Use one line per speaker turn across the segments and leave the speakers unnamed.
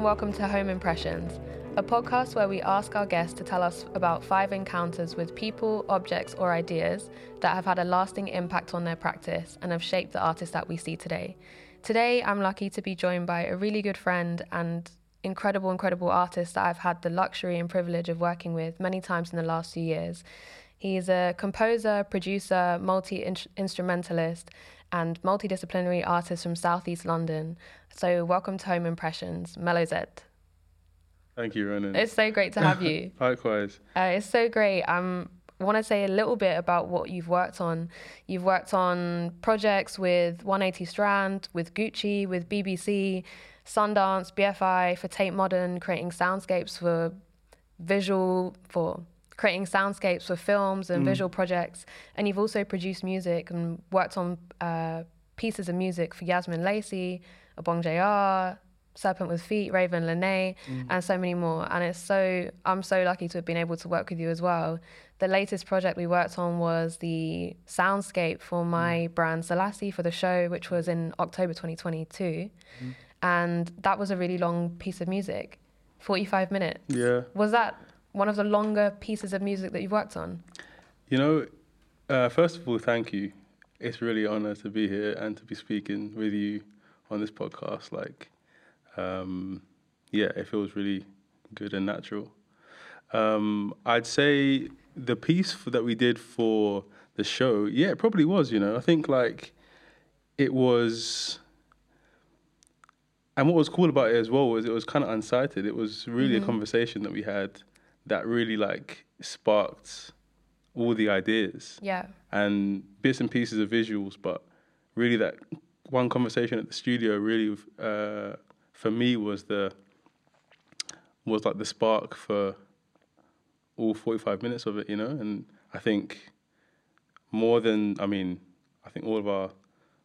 And welcome to Home Impressions, a podcast where we ask our guests to tell us about five encounters with people, objects, or ideas that have had a lasting impact on their practice and have shaped the artist that we see today. Today, I'm lucky to be joined by a really good friend and incredible, incredible artist that I've had the luxury and privilege of working with many times in the last few years. He's a composer, producer, multi instrumentalist, and multidisciplinary artist from Southeast London. So, welcome to Home Impressions, Melo-Zed.
Thank you, Ronan.
It's so great to have you.
Likewise.
Uh, it's so great. Um, I want to say a little bit about what you've worked on. You've worked on projects with 180 Strand, with Gucci, with BBC, Sundance, BFI, for Tate Modern, creating soundscapes for visual, for creating soundscapes for films and mm. visual projects. And you've also produced music and worked on uh, pieces of music for Yazmin Lacey, Obongjayar, Serpent with Feet, Rayvn Lenae, mm. and so many more. And it's so I'm so lucky to have been able to work with you as well. The latest project we worked on was the soundscape for my mm. brand Selassie for the show, which was in October 2022. Mm. And that was a really long piece of music, 45 minutes.
Yeah.
Was that one of the longer pieces of music that you've worked on?
You know, uh, first of all, thank you. It's really an honor to be here and to be speaking with you on this podcast. Like, um, yeah, it feels really good and natural. Um, I'd say the piece for, that we did for the show, yeah, it probably was. You know, I think like it was and what was cool about it as well was it was kind of unsighted. It was really mm-hmm. a conversation that we had that really like sparked all the ideas.
Yeah.
And bits and pieces of visuals, but really that one conversation at the studio really uh, for me was the was like the spark for all 45 minutes of it, you know? And I think more than I mean, I think all of our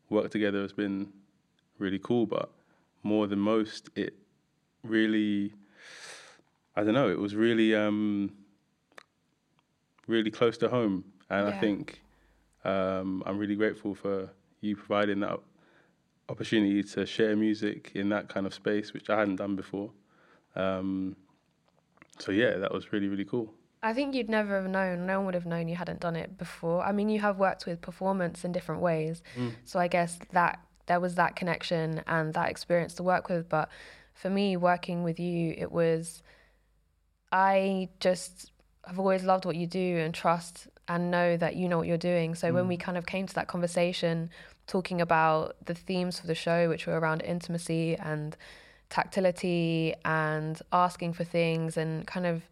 work together has been really cool, but more than most it really I don't know. It was really, um, really close to home, and yeah. I think um, I'm really grateful for you providing that opportunity to share music in that kind of space, which I hadn't done before. Um, so yeah, that was really really cool.
I think you'd never have known. No one would have known you hadn't done it before. I mean, you have worked with performance in different ways, mm. so I guess that there was that connection and that experience to work with. But for me, working with you, it was I just have always loved what you do and trust and know that you know what you're doing. So mm. when we kind of came to that conversation, talking about the themes for the show, which were around intimacy and tactility and asking for things and kind of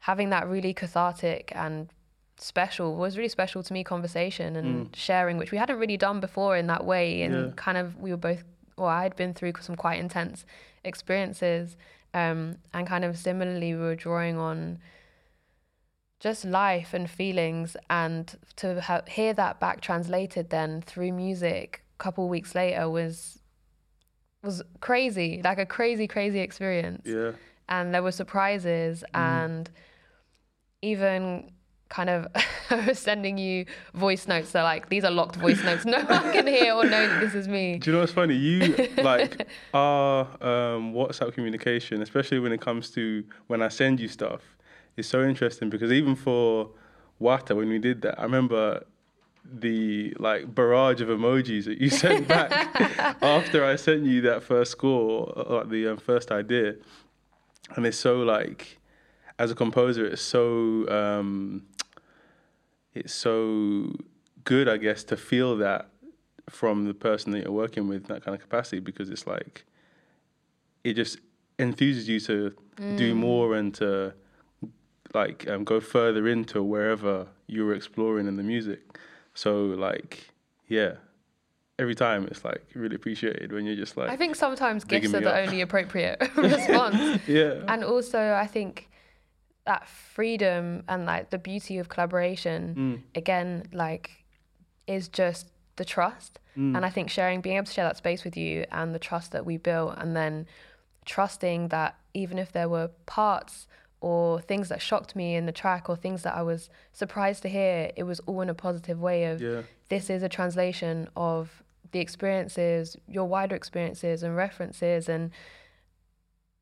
having that really cathartic and special was really special to me conversation and mm. sharing which we hadn't really done before in that way and yeah. kind of we were both well I had been through some quite intense experiences um, and kind of similarly, we were drawing on just life and feelings, and to ha- hear that back translated then through music a couple weeks later was was crazy, like a crazy, crazy experience.
Yeah.
And there were surprises mm. and even kind of sending you voice notes. So like these are locked voice notes. No one can hear or know that this is me.
Do you know what's funny? You like our um, WhatsApp communication, especially when it comes to when I send you stuff, is so interesting because even for Wata when we did that, I remember the like barrage of emojis that you sent back after I sent you that first score, like the um, first idea, and it's so like as a composer, it's so um, it's so good, I guess, to feel that from the person that you're working with, in that kind of capacity, because it's like it just enthuses you to mm. do more and to like um, go further into wherever you were exploring in the music. So like, yeah, every time it's like really appreciated when you're just like.
I think sometimes gifts are the up. only appropriate response.
yeah.
And also, I think that freedom and like the beauty of collaboration mm. again like is just the trust mm. and i think sharing being able to share that space with you and the trust that we built and then trusting that even if there were parts or things that shocked me in the track or things that i was surprised to hear it was all in a positive way of
yeah.
this is a translation of the experiences your wider experiences and references and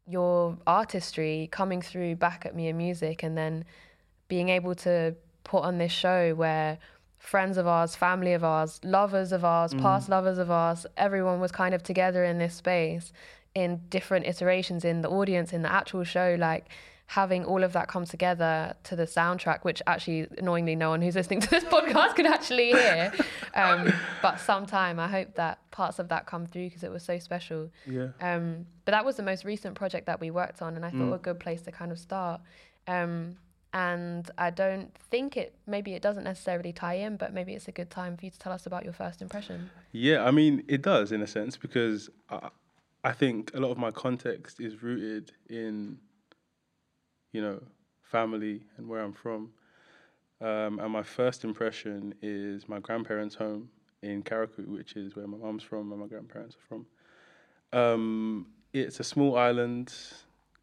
your artistry coming through back at me in music and then being able to put on this show where friends of ours, family of ours, lovers of ours, mm. past lovers of ours, everyone was kind of together in this space in different iterations in the audience, in the actual show, like having all of that come together to the soundtrack, which actually annoyingly no one who's listening to this podcast could actually hear. Um, but sometime I hope that parts of that come through because it was so special.
Yeah.
Um, but that was the most recent project that we worked on, and I thought mm. a good place to kind of start. Um, and I don't think it, maybe it doesn't necessarily tie in, but maybe it's a good time for you to tell us about your first impression.
Yeah, I mean, it does in a sense because I, I think a lot of my context is rooted in you know, family and where I'm from. Um, and my first impression is my grandparents' home in Carriacou, which is where my mum's from and my grandparents are from. Um, it's a small island,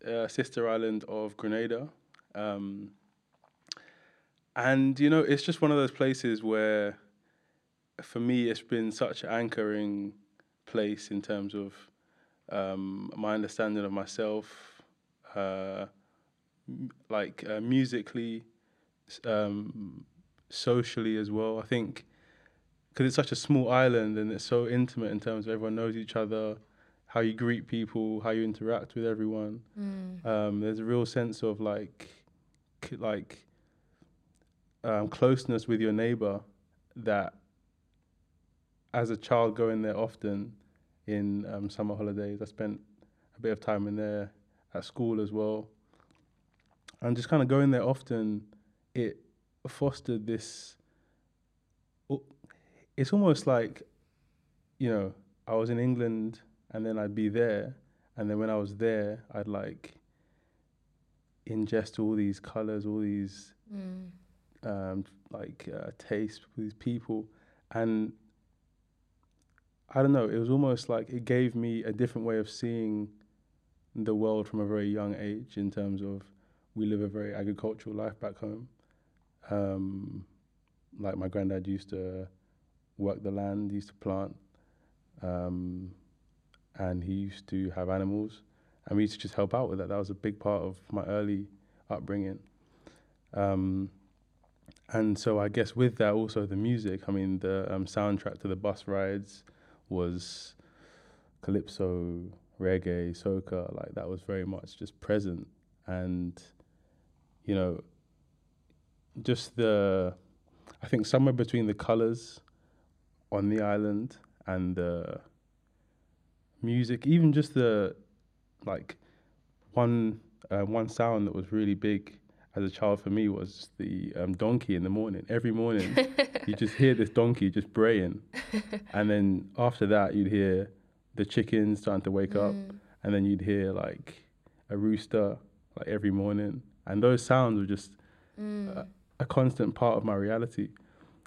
uh, sister island of Grenada. Um, and, you know, it's just one of those places where, for me, it's been such an anchoring place in terms of um, my understanding of myself. Uh, like uh, musically, um, socially as well. I think because it's such a small island and it's so intimate in terms of everyone knows each other, how you greet people, how you interact with everyone. Mm. Um, there's a real sense of like, like um, closeness with your neighbor that as a child going there often in um, summer holidays. I spent a bit of time in there at school as well and just kind of going there often, it fostered this. It's almost like, you know, I was in England and then I'd be there, and then when I was there, I'd like ingest all these colors, all these mm. um, like uh, tastes, these people, and I don't know. It was almost like it gave me a different way of seeing the world from a very young age in terms of we live a very agricultural life back home. Um, like my granddad used to work the land, used to plant, um, and he used to have animals, and we used to just help out with that. That was a big part of my early upbringing. Um, and so I guess with that also the music. I mean, the um, soundtrack to the bus rides was calypso, reggae, soca. Like that was very much just present, and you know, just the, I think somewhere between the colors on the island and the music, even just the, like, one uh, one sound that was really big as a child for me was the um, donkey in the morning. Every morning, you just hear this donkey just braying, and then after that, you'd hear the chickens starting to wake mm. up, and then you'd hear like a rooster like every morning, and those sounds were just mm. a, a, constant part of my reality.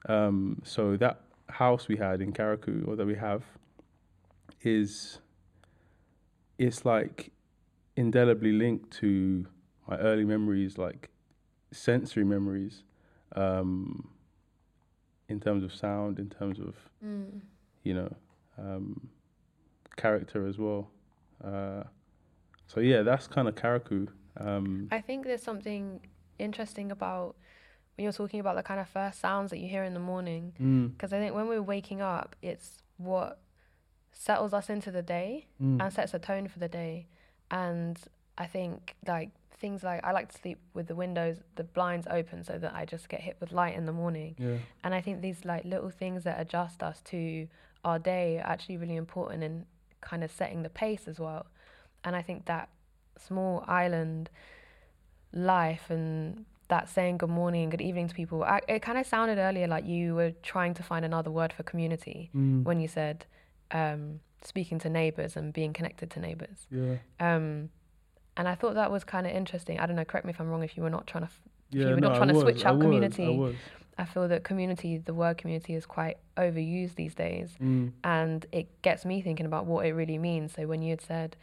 Um, so that house we had in Carriacou, or that we have, is it's like indelibly linked to my early memories, like sensory memories, um, in terms of sound, in terms of mm. you know um, character as well. Uh, so yeah, that's kind of Carriacou. Um,
I think there's something interesting about when you're talking about the kind of first sounds that you hear in the morning. Because mm. I think when we're waking up, it's what settles us into the day mm. and sets a tone for the day. And I think like things like I like to sleep with the windows, the blinds open so that I just get hit with light in the morning.
Yeah.
And I think these like little things that adjust us to our day are actually really important in kind of setting the pace as well. And I think that small island life and that saying good morning and good evening to people, I, it kind of sounded earlier like you were trying to find another word for community mm. when you said um, speaking to neighbors and being connected to neighbors.
Yeah.
Um, and I thought that was kind of interesting. I don't know. Correct me if I'm wrong. If you were not trying to, f- yeah, if you were no, not trying to was, switch out community.
Was,
I, I, feel that community, the word community, is quite overused these days, mm. and it gets me thinking about what it really means. So when you had said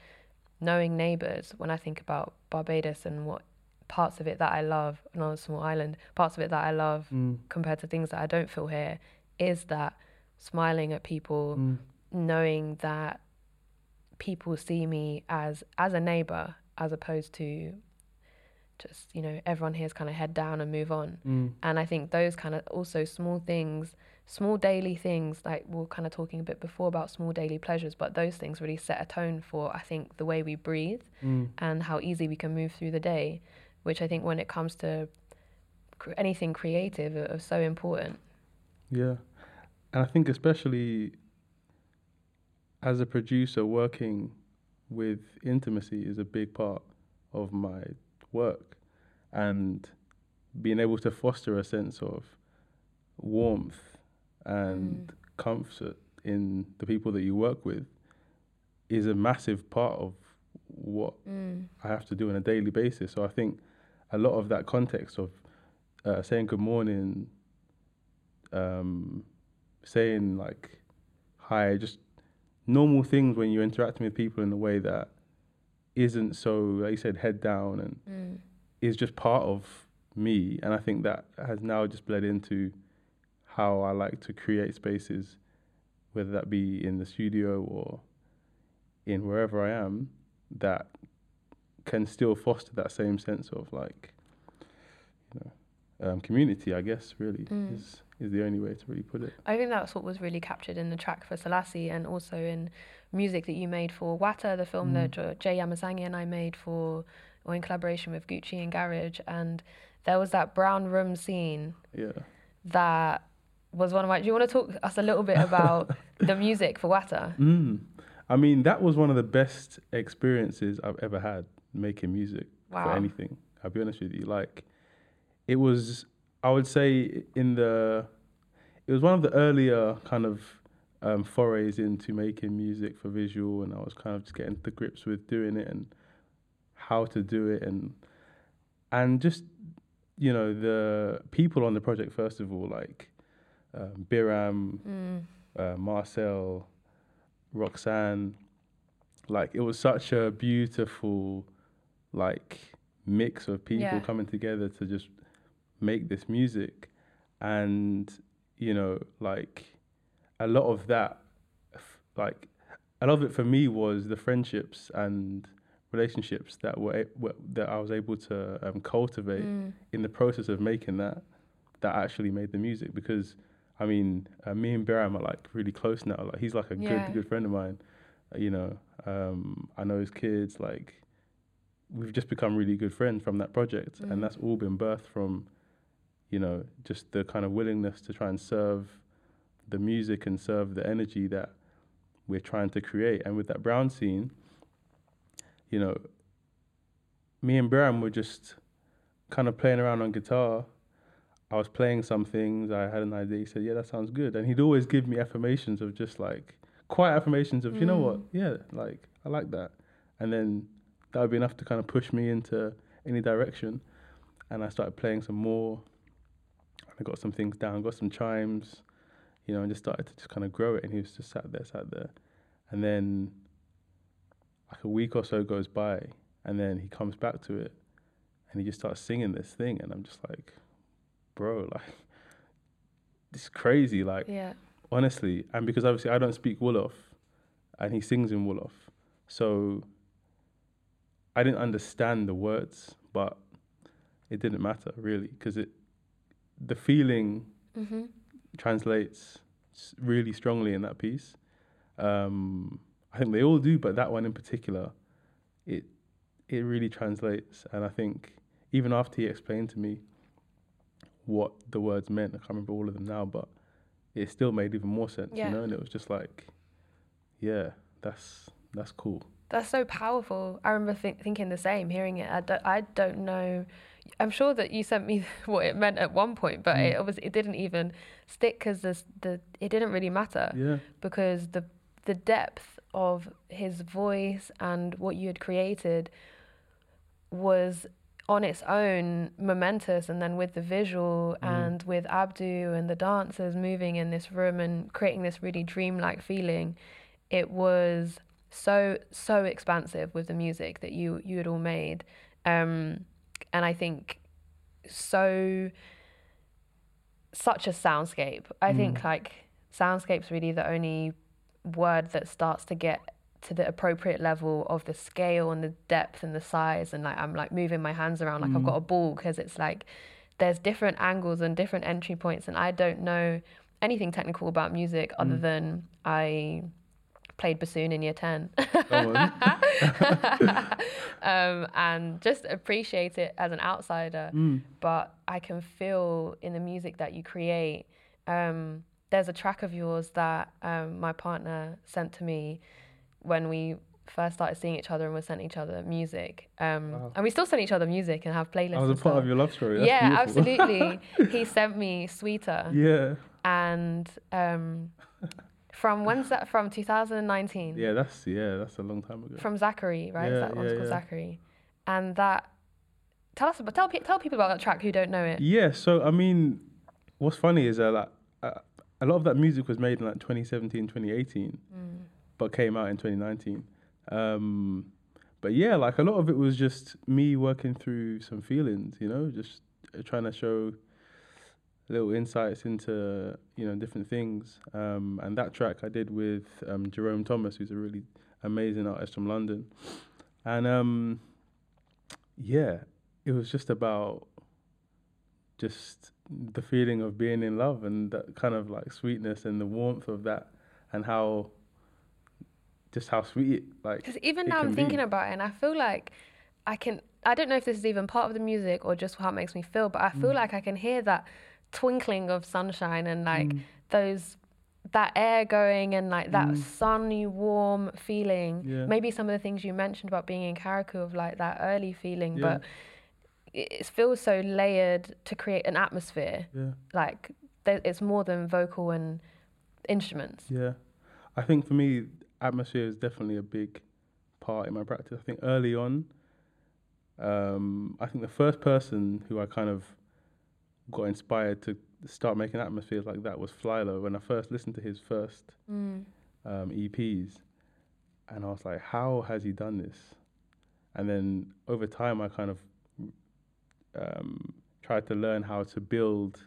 knowing neighbours, when I think about Barbados and what parts of it that I love on a small island, parts of it that I love mm. compared to things that I don't feel here, is that smiling at people, mm. knowing that people see me as as a neighbor as opposed to just you know everyone here's kind of head down and move on
Mm.
and i think those kind of also small things small daily things like we were kind of talking a bit before about small daily pleasures but those things really set a tone for i think the way we breathe
Mm.
and how easy we can move through the day which i think when it comes to cr- anything creative are, are so important
Yeah. And I think especially as a producer working with intimacy is a big part of my work and being able to foster a sense of warmth and comfort in the people that you work with is a massive part of what
mm.
I have to do on a daily basis. So I think a lot of that context of uh, saying good morning, um, saying like hi, just normal things when you're interacting with people in a way that isn't so, like you said, head down and
Mm.
is just part of me. And I think that has now just bled into how I like to create spaces, whether that be in the studio or in wherever I am, that can still foster that same sense of like, you know, um, community. I guess really
Mm.
is is the only way to really put it.
I think that's what was really captured in the track for Selassie and also in music that you made for Wata, the film that Jo- Jay Yamasangi and I made for, or in collaboration with Gucci and Garage. And there was that brown room scene
Yeah.
that was one of my. Do you want to talk us a little bit about the music for Wata?
Mm. I mean, that was one of the best experiences I've ever had making music for anything. I'll be honest with you. Like, it was, I would say, in the, it was one of the earlier kind of um, forays into making music for visual, and I was kind of just getting to grips with doing it and how to do it, and and just you know the people on the project first of all, like um, Biram,
Mm.
uh, Marcel, Roxanne. Like it was such a beautiful, like mix of people
Yeah.
coming together to just make this music, and you know, like a lot of that, like a lot of it for me was the friendships and relationships that were, a- were that I was able to um, cultivate
Mm.
in the process of making that that actually made the music because I mean uh, me and Biram are like really close now like he's like a
Yeah.
good good friend of mine uh, you know um, I know his kids like we've just become really good friends from that project
Mm.
and that's all been birthed from you know just the kind of willingness to try and serve the music and serve the energy that we're trying to create and with that brown scene you know me and Biram were just kind of playing around on guitar. I was playing some things. I had an idea. He said, "Yeah, that sounds good." And he'd always give me affirmations of just like quiet affirmations of, "You know what?
Mm.
Yeah, like I like that." And then that would be enough to kind of push me into any direction. And I started playing some more. I got some things down, got some chimes, you know, and just started to just kind of grow it. And he was just sat there, sat there. And then like a week or so goes by, and then he comes back to it, and he just starts singing this thing, and I'm just like, bro, like, this is crazy, like,
Yeah.
honestly. And because obviously I don't speak Wolof, and he sings in Wolof, so I didn't understand the words, but it didn't matter really, because it, the feeling
Mm-hmm.
translates really strongly in that piece. Um, I think they all do, but that one in particular, it it really translates. And I think even after he explained to me what the words meant, I can't remember all of them now, but it still made even more sense,
Yeah.
you know. And it was just like, yeah, that's that's cool.
That's so powerful. I remember think, thinking the same, hearing it. I don't, I don't know. I'm sure that you sent me what it meant at one point, but
Mm.
it was it didn't even stick because the the it didn't really matter
Yeah,
because the the depth of his voice and what you had created was on its own momentous and then with the visual
Mm.
and with Abdu and the dancers moving in this room and creating this really dreamlike feeling it was so so expansive with the music that you you had all made um and I think so such a soundscape I think
Mm.
like soundscape's really the only word that starts to get to the appropriate level of the scale and the depth and the size and like I'm like moving my hands around like I've got a ball because it's like there's different angles and different entry points and I don't know anything technical about music other than I played bassoon in year 10 um, and just appreciate it as an outsider but I can feel in the music that you create um, there's a track of yours that um, my partner sent to me when we first started seeing each other and we sent each other music. Um, And we still send each other music and have playlists.
I was a part of your love story. That's
yeah,
beautiful.
absolutely. he sent me Sweeter.
yeah.
And um, from when's that from? 2019.
Yeah, that's yeah, that's a long time ago.
From Zachary, right?
Yeah,
that one's
yeah,
called
yeah.
Zachary. And that. Tell us about tell tell people about that track who don't know it.
Yeah, so I mean, what's funny is that like uh, a lot of that music was made in like 2017, 2018, but came out in 2019. Um, but yeah, like a lot of it was just me working through some feelings, you know, just uh, trying to show little insights into you know different things. Um, and that track I did with um, Jerome Thomas, who's a really amazing artist from London, and um, yeah, it was just about just the feeling of being in love and that kind of like sweetness and the warmth of that and how just how sweet it like
Because even now I'm thinking
be.
about it, and I feel like I can. I don't know if this is even part of the music or just how it makes me feel, but I feel
Mm.
like I can hear that twinkling of sunshine and like those that air going and like that sunny warm feeling.
Mm. Yeah.
Maybe some of the things you mentioned about being in Carriacou of like that early feeling,
Yeah.
but it, feels so layered to create an atmosphere.
yeah
Like there, it's more than vocal and instruments.
yeah i think for me atmosphere is definitely a big part in my practice i think early on um, i think the first person who i kind of got inspired to start making atmospheres like that was Flylo when i first listened to his first
Mm.
um, EPs, and I was like, how has he done this? And then over time, I kind of um, tried to learn how to build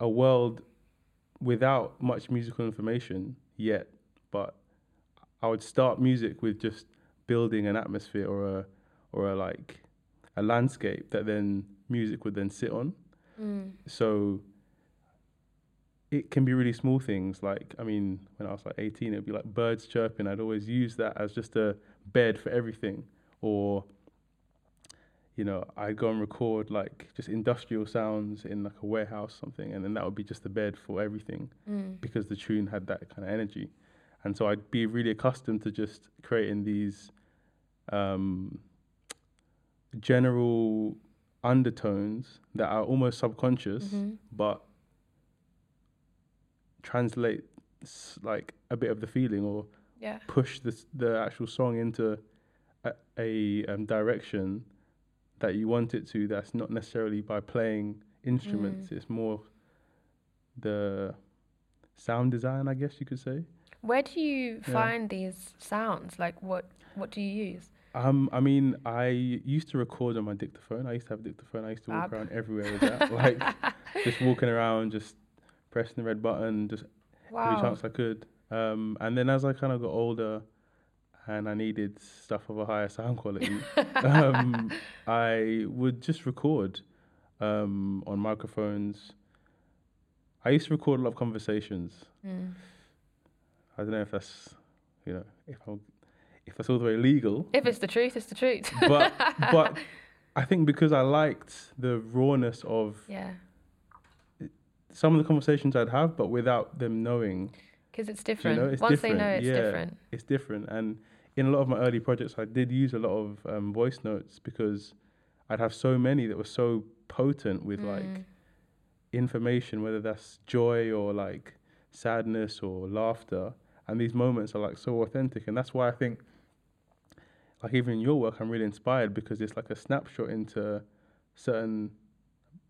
a world without much musical information yet, but I would start music with just building an atmosphere or a or a like a landscape that then music would then sit on.
Mm.
So it can be really small things. Like, I mean, when I was like 18, it'd be like birds chirping. I'd always use that as just a bed for everything. Or, you know, I'd go and record like just industrial sounds in like a warehouse or something. And then that would be just a bed for everything
Mm.
because the tune had that kind of energy. And so I'd be really accustomed to just creating these um, general undertones that are almost subconscious,
Mhm.
but translate like a bit of the feeling or
Yeah.
push the the actual song into a, a um, direction that you want it to. That's not necessarily by playing instruments. It's more the sound design, I guess you could say.
Where do you
Yeah.
find these sounds? Like what what do you use?
Um, I mean, I used to record on my dictaphone. I used to have a dictaphone. I used to walk
Fab.
around everywhere with that, like just walking around, just pressing the red button, just every
Wow.
chance I could. Um, and then as I kind of got older, and I needed stuff of a higher sound quality, um, I would just record um, on microphones. I used to record a lot of conversations.
Mm.
I don't know if that's, you know, if I'm, if that's all the way legal.
If it's the truth, it's the truth.
but but I think because I liked the rawness of
yeah,
some of the conversations I'd have, but without them knowing,
because it's
do you
different.
know, it's
Once
different.
they know, it's
yeah,
different.
It's different, and in a lot of my early projects, I did use a lot of um, voice notes because I'd have so many that were so potent with
Mm.
like information, whether that's joy or like sadness or laughter, and these moments are like so authentic, and that's why I think. Like even in your work, I'm really inspired because it's like a snapshot into certain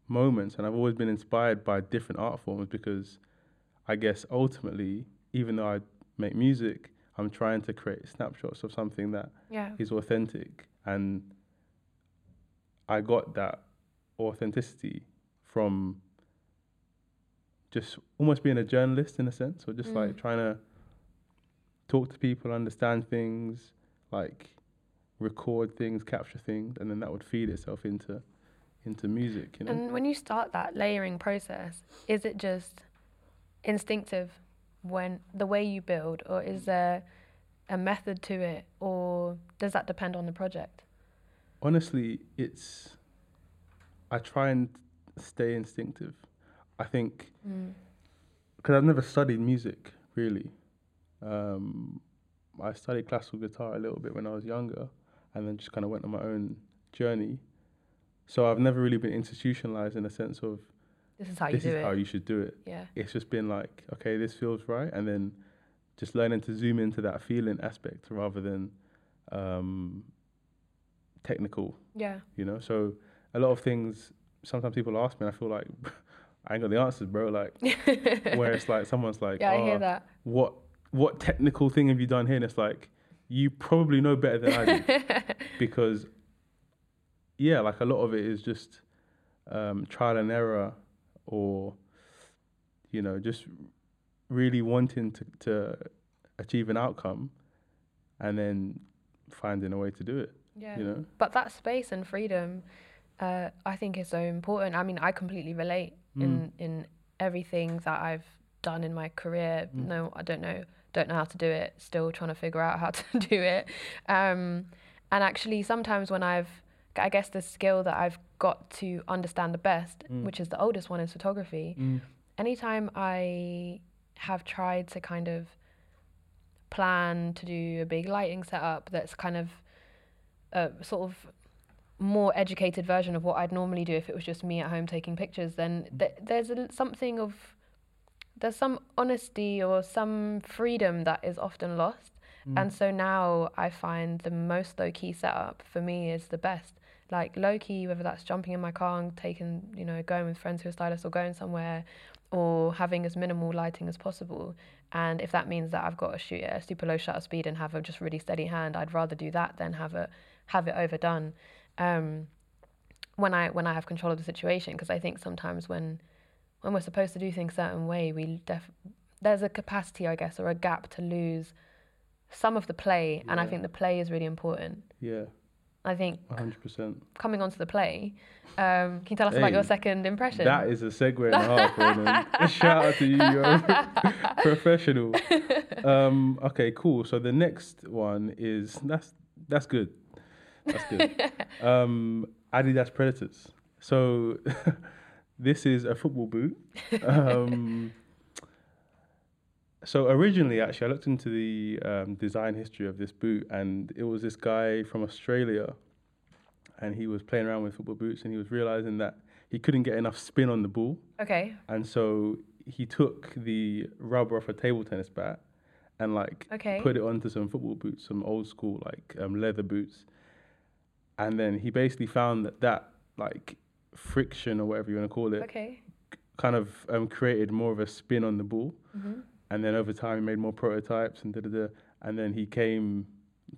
moments, and I've always been inspired by different art forms because I guess ultimately, even though I make music, I'm trying to create snapshots of something that
Yeah.
is authentic, and I got that authenticity from just almost being a journalist in a sense, or just like
Mm.
trying to talk to people, understand things, like record things, capture things, and then that would feed itself into into music. You know.
And when you start that layering process, is it just instinctive when the way you build, or is there a method to it, or does that depend on the project?
Honestly, it's I try and stay instinctive. I think mm. because I've never studied music really. Um, I studied classical guitar a little bit when I was younger, and then just kind of went on my own journey. So I've never really been institutionalized in a sense of
This is how you
this
do
is
it.
how you should do it.
yeah.
It's just been like, okay, this feels right, and then just learning to zoom into that feeling aspect rather than um, technical
Yeah.
you know. So a lot of things. Sometimes people ask me, and I feel like I ain't got the answers, bro. Like where it's like someone's like,
Yeah, I hear
"Oh,
that.
What what technical thing have you done here? And it's like you probably know better than I do because yeah, like a lot of it is just um, trial and error, or you know, just really wanting to to achieve an outcome, and then finding a way to do it.
Yeah.
You know.
But that space and freedom, uh, I think is so important. I mean, I completely relate
Mm.
in in everything that I've done in my career.
Mm.
No, I don't know, don't know how to do it. Still trying to figure out how to do it. Um, and actually, sometimes when I've, I guess the skill that I've got to understand the best,
Mm.
which is the oldest one, is photography. Anytime I have tried to kind of plan to do a big lighting setup that's kind of a sort of more educated version of what I'd normally do if it was just me at home taking pictures, then th- there's a, something of there's some honesty or some freedom that is often lost. And so now I find the most low key setup for me is the best. Like low key, whether that's jumping in my car and taking, you know, going with friends who are stylists or going somewhere or having as minimal lighting as possible. And if that means that I've got to shoot at a super low shutter speed and have a just really steady hand, I'd rather do that than have it have it overdone. Um, when I when I have control of the situation, because I think sometimes when when we're supposed to do things a certain way, we def- there's a capacity, I guess, or a gap to lose some of the play, and I think the play is really important.
Yeah,
I think
hundred percent.
coming onto the play, um, can you tell us about your second impression?
That is a segue and a half, Ronan. Shout out to you, you're professional. Um, okay, cool. So the next one is that's that's good. That's good. Um, Adidas Predators. So this is a football boot. Um, so originally, actually, I looked into the um, design history of this boot, and it was this guy from Australia, and he was playing around with football boots, and he was realizing that he couldn't get enough spin on the ball,
okay.
and so he took the rubber off a table tennis bat and like
Okay.
put it onto some football boots, some old school like um, leather boots, and then he basically found that that like friction or whatever you want to call it
Okay.
kind of um, created more of a spin on the ball.
hmm
And then over time, he made more prototypes and da da da. And then he came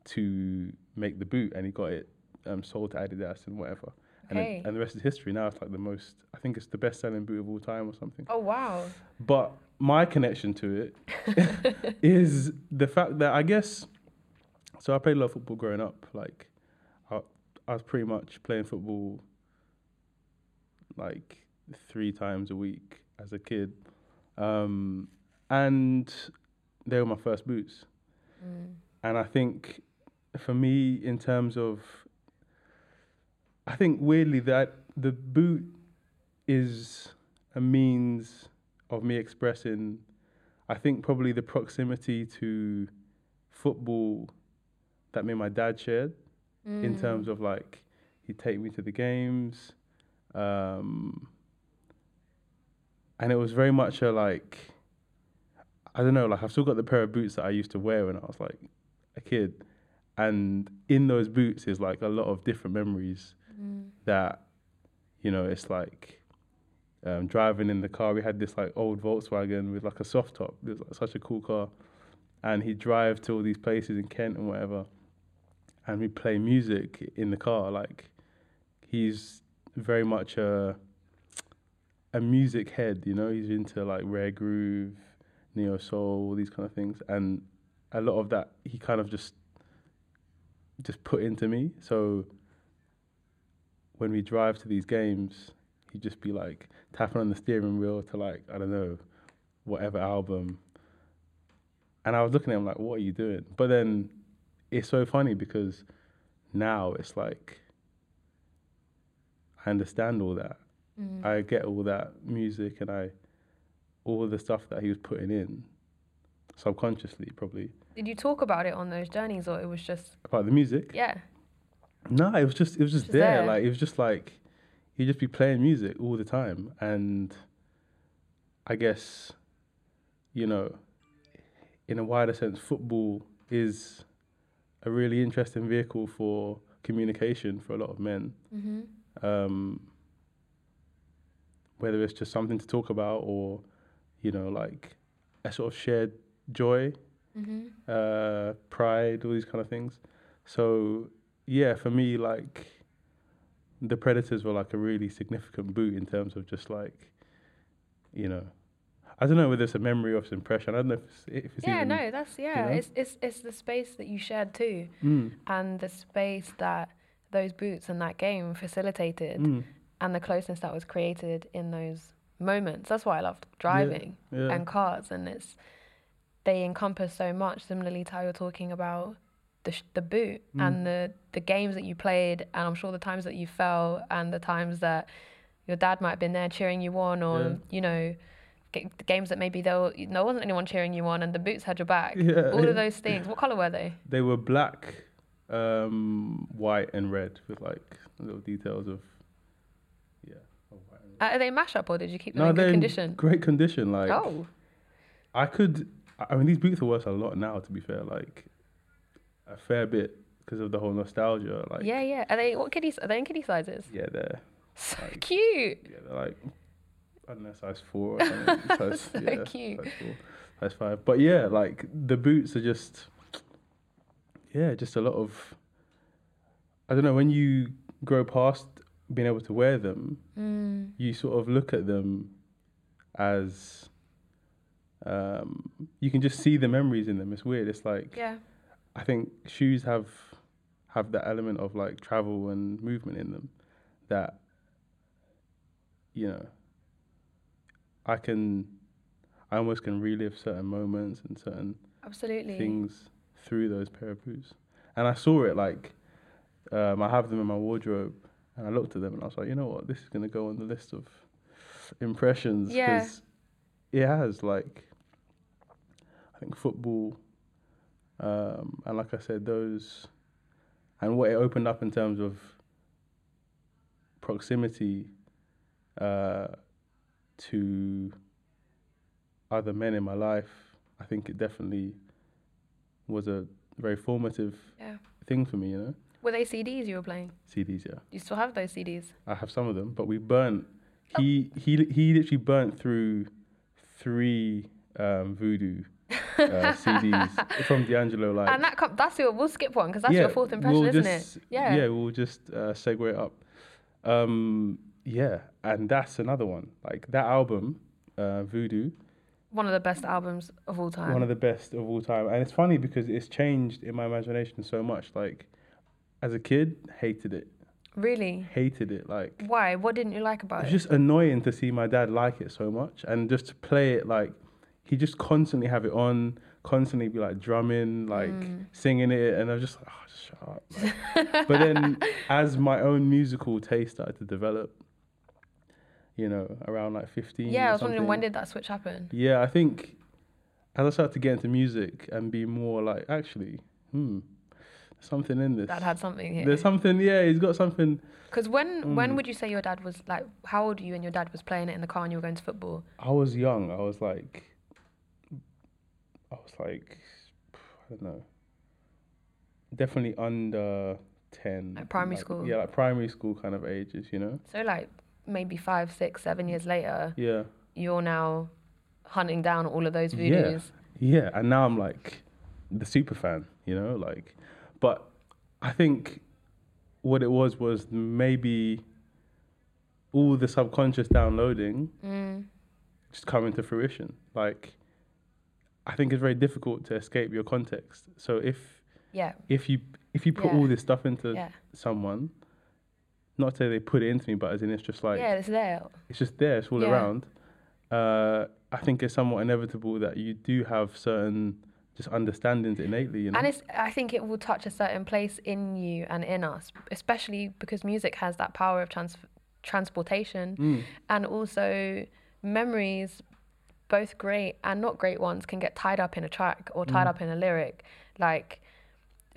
to make the boot, and he got it um, sold to Adidas and whatever. And, then, and the rest is history. Now it's like the most. I think it's the best-selling boot of all time or something.
Oh wow.
But my connection to it is the fact that I guess. So I played a lot of football growing up. Like, I, I was pretty much playing football. Like three times a week as a kid, um, and they were my first boots.
Mm.
And I think for me, in terms of, I think weirdly that the boot is a means of me expressing, I think probably the proximity to football that me and my dad shared in
Mm.
terms of like, he'd take me to the games. Um, and it was very much a like, I don't know, like I've still got the pair of boots that I used to wear when I was like a kid. And in those boots is like a lot of different memories
Mm.
that, you know, it's like um, driving in the car. We had this like old Volkswagen with like a soft top. It was like such a cool car. And he'd drive to all these places in Kent and whatever. And we'd play music in the car. Like he's very much a a music head, you know. He's into like rare groove, neo soul, all these kind of things. And a lot of that he kind of just just put into me. So when we drive to these games, he'd just be like tapping on the steering wheel to like I don't know whatever album. And I was looking at him like, "What are you doing?" But then it's so funny because now it's like I understand all that.
Mm.
I get all that music and I all the stuff that he was putting in subconsciously probably
Did you talk about it on those journeys, or it was just
about the music.
yeah?
No, it was just it was just
Just
there.
there.
Like it was just like he'd just be playing music all the time, and I guess you know, in a wider sense, football is a really interesting vehicle for communication for a lot of men.
Mm-hmm.
Um, whether it's just something to talk about or you know like a sort of shared joy
Mm-hmm.
uh, pride, all these kind of things. So yeah, for me, like the Predators were like a really significant boot in terms of just like, you know, I don't know whether it's a memory or it's an impression. I don't know if it's, if it's
Yeah,
even,
no, that's yeah.
know?
It's it's it's the space that you shared too,
Mm,
and the space that those boots and that game facilitated,
mm,
and the closeness that was created in those moments. That's why I loved driving
yeah,
and cars, and it's they encompass so much. Similarly to how you're talking about the sh- the boot
Mm.
and the the games that you played, and I'm sure the times that you fell and the times that your dad might have been there cheering you on, or
Yeah.
you know. The games that maybe there, were, there wasn't anyone cheering you on, and the boots had your back.
Yeah,
All
yeah.
of those things. What color were they?
they were black, um, white, and red with like little details of yeah. of white and red.
Uh, are they mash up, or did you keep them
No,
in good
in
condition?
great condition. Like
oh,
I could. I mean, these boots are worth a lot now. To be fair, like a fair bit because of the whole nostalgia. Like
yeah, yeah. Are they what kiddie? Are they in kiddie sizes?
yeah, they're
So
Like-
cute.
yeah, they're like I don't know, size four or size,
So
yeah,
cute.
Size four, size five. But yeah, like the boots are just yeah, just a lot of. I don't know when you grow past being able to wear them,
Mm.
you sort of look at them as um, you can just see the memories in them. It's weird. It's like
Yeah.
I think shoes have have that element of like travel and movement in them that you know I can I almost can relive certain moments and certain
Absolutely.
things through those pair of boots. And I saw it like um, I have them in my wardrobe and I looked at them and I was like, you know what, this is gonna go on the list of impressions
Yeah.
it has like I think football um, and like I said, those and what it opened up in terms of proximity uh, to other men in my life, I think it definitely was a very formative
Yeah.
thing for me, you know.
Were they CDs you were playing?
CDs, yeah.
You still have those CDs?
I have some of them, but we burnt. He he he literally burnt through three um, voodoo uh, CDs from D'Angelo. Like
and that com- that's your. We'll skip one because that's
yeah,
your fourth impression,
we'll
isn't
just,
it? Yeah.
Yeah, we'll just uh, segue it up. Um, yeah, and that's another one. Like that album, uh, Voodoo,
One of the best albums of all time.
one of the best of all time. And it's funny because it's changed in my imagination so much. Like as a kid, hated it,
really.
hated it. Like
Why? What didn't you like about it?
it's just annoying to see my dad like it so much and just to play it like he just constantly have it on constantly be like drumming like
Mm.
singing it and i was just like oh shut up Like, but then as my own musical taste started to develop you know around like 15
yeah, I was wondering when did that switch happen?
yeah i think as i started to get into music and be more like actually hmm something in this
Dad had something here.
there's something yeah he's got something
Because when when
Mm.
would you say your dad was like? How old are you and your dad was playing it in the car and you were going to football?
I was young. I was like, I was like, I don't know, definitely under ten.
Like primary school?
Yeah, like primary school kind of ages, you know.
So like maybe five, six, seven years later,
Yeah,
you're now hunting down all of those
Yeah.
voodoos.
yeah. And now I'm like the super fan, you know, like. But I think what it was was maybe all the subconscious downloading
Mm.
just coming to fruition. Like, I think it's very difficult to escape your context. So if
Yeah.
if you if you put
Yeah.
all this stuff into
Yeah.
someone, not to say they put it into me, but as in it's just like
yeah, it's there.
it's just there, it's all
Yeah.
around. Uh, I think it's somewhat inevitable that you do have certain just understandings innately. You know?
And it's, I think it will touch a certain place in you and in us, especially because music has that power of trans- transportation
Mm.
and also memories, both great and not great ones, can get tied up in a track or tied
Mm.
up in a lyric. Like,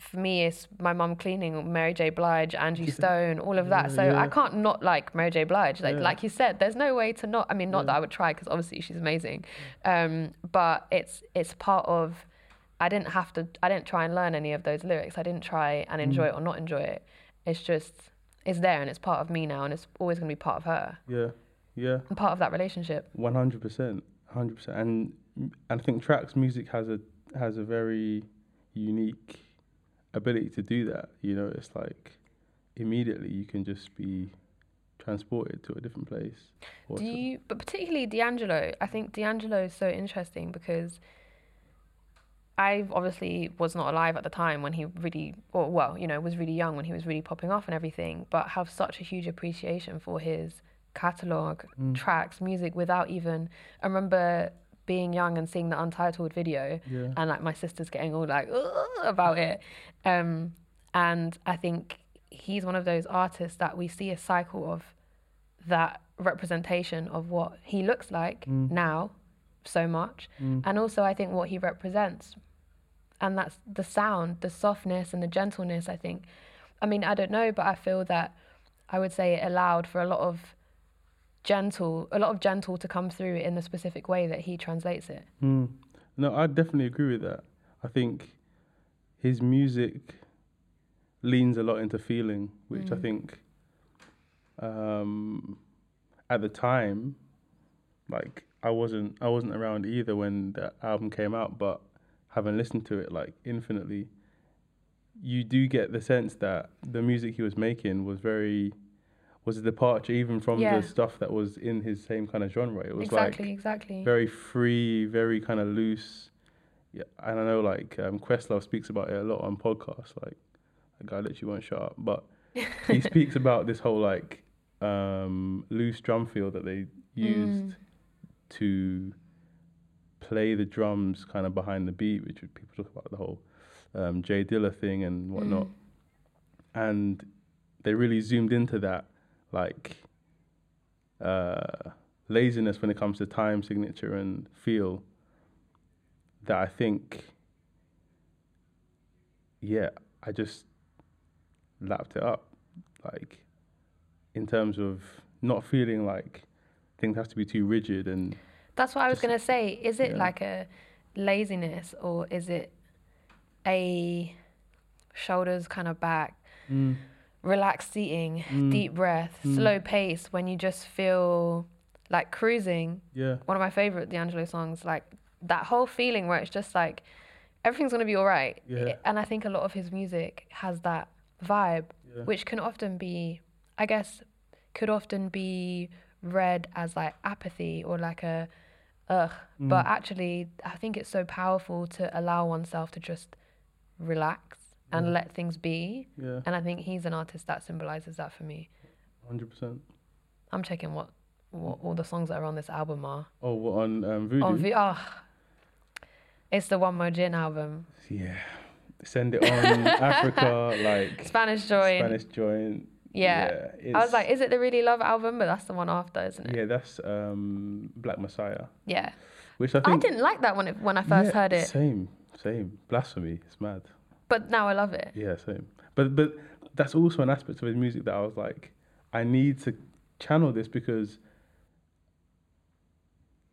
for me, it's my mum cleaning, Mary J. Blige, Angie Stone, all of that.
Yeah,
so I can't not like Mary J. Blige. Like,
Yeah.
like you said, there's no way to not. I mean, not that I would try because obviously she's amazing, um, but it's it's part of. I didn't have to. I didn't try and learn any of those lyrics. I didn't try and enjoy
Mm.
it or not enjoy it. It's just it's there and it's part of me now, and it's always going to be part of her
yeah, yeah.
and part of that relationship.
One hundred percent, hundred percent, and and I think tracks music has a has a very unique ability to do that. You know, it's like immediately you can just be transported to a different place.
Do you? But particularly D'Angelo. I think D'Angelo is so interesting because I obviously was not alive at the time when he really, or well, you know, was really young when he was really popping off and everything. But have such a huge appreciation for his catalog,
Mm.
tracks, music. Without even, I remember being young and seeing the Untitled video,
Yeah,
and like my sister's getting all like about it. Um, and I think he's one of those artists that we see a cycle of that representation of what he looks like
Mm.
now so much,
Mm.
and also I think what he represents, and that's the sound, the softness, and the gentleness. I think, I mean, I don't know, but I feel that I would say it allowed for a lot of gentle, a lot of gentle to come through in the specific way that he translates it.
Mm. No, I definitely agree with that. I think his music leans a lot into feeling, which I
Mm.
think um, at the time, like I wasn't I wasn't around either when the album came out, but having listened to it like infinitely, you do get the sense that the music he was making was very was a departure even from
Yeah.
the stuff that was in his same kind of genre. It was
exactly,
like
exactly.
very free, very kind of loose. Yeah, and I know like um, Questlove speaks about it a lot on podcasts. Like, a guy literally won't shut up, but he speaks about this whole like um, loose drum feel that they used
Mm.
to play the drums kind of behind the beat, which people talk about the whole um, Jay Dilla thing and whatnot.
Mm.
And they really zoomed into that, like uh, laziness when it comes to time signature and feel. That I think, yeah, I just lapped it up, like in terms of not feeling like things have to be too rigid and
That's what I was gonna say. Is it
yeah.
like a laziness or is it a shoulders kind of back, relaxed seating,
Mm.
deep breath,
Mm.
slow pace when you just feel like cruising?
yeah,
One of my favorite D'Angelo songs, like that whole feeling where it's just like everything's gonna be all right.
Yeah.
And I think a lot of his music has that vibe,
yeah,
which can often be, I guess, could often be read as like apathy or like a ugh. But
Mm.
actually, I think it's so powerful to allow oneself to just relax and
Yeah.
let things be.
yeah,
And I think he's an artist that symbolizes that for me.
hundred percent.
I'm checking what, what all the songs that are on this album are.
Oh, what, on um, Voodoo?
On V- oh, it's the One Mo'Gin album.
yeah, send it on Africa, like
Spanish Joy.
Spanish joint.
Yeah. I was like, is it the Really Love album? But that's the one after, isn't it?
yeah, that's um, Black Messiah,
Yeah.
which I think.
I, didn't like that one if- when I first
Yeah,
heard it,
Same, same, blasphemy. It's mad.
But now I love it.
Yeah, same. But but that's also an aspect of his music that I was like, I need to channel this because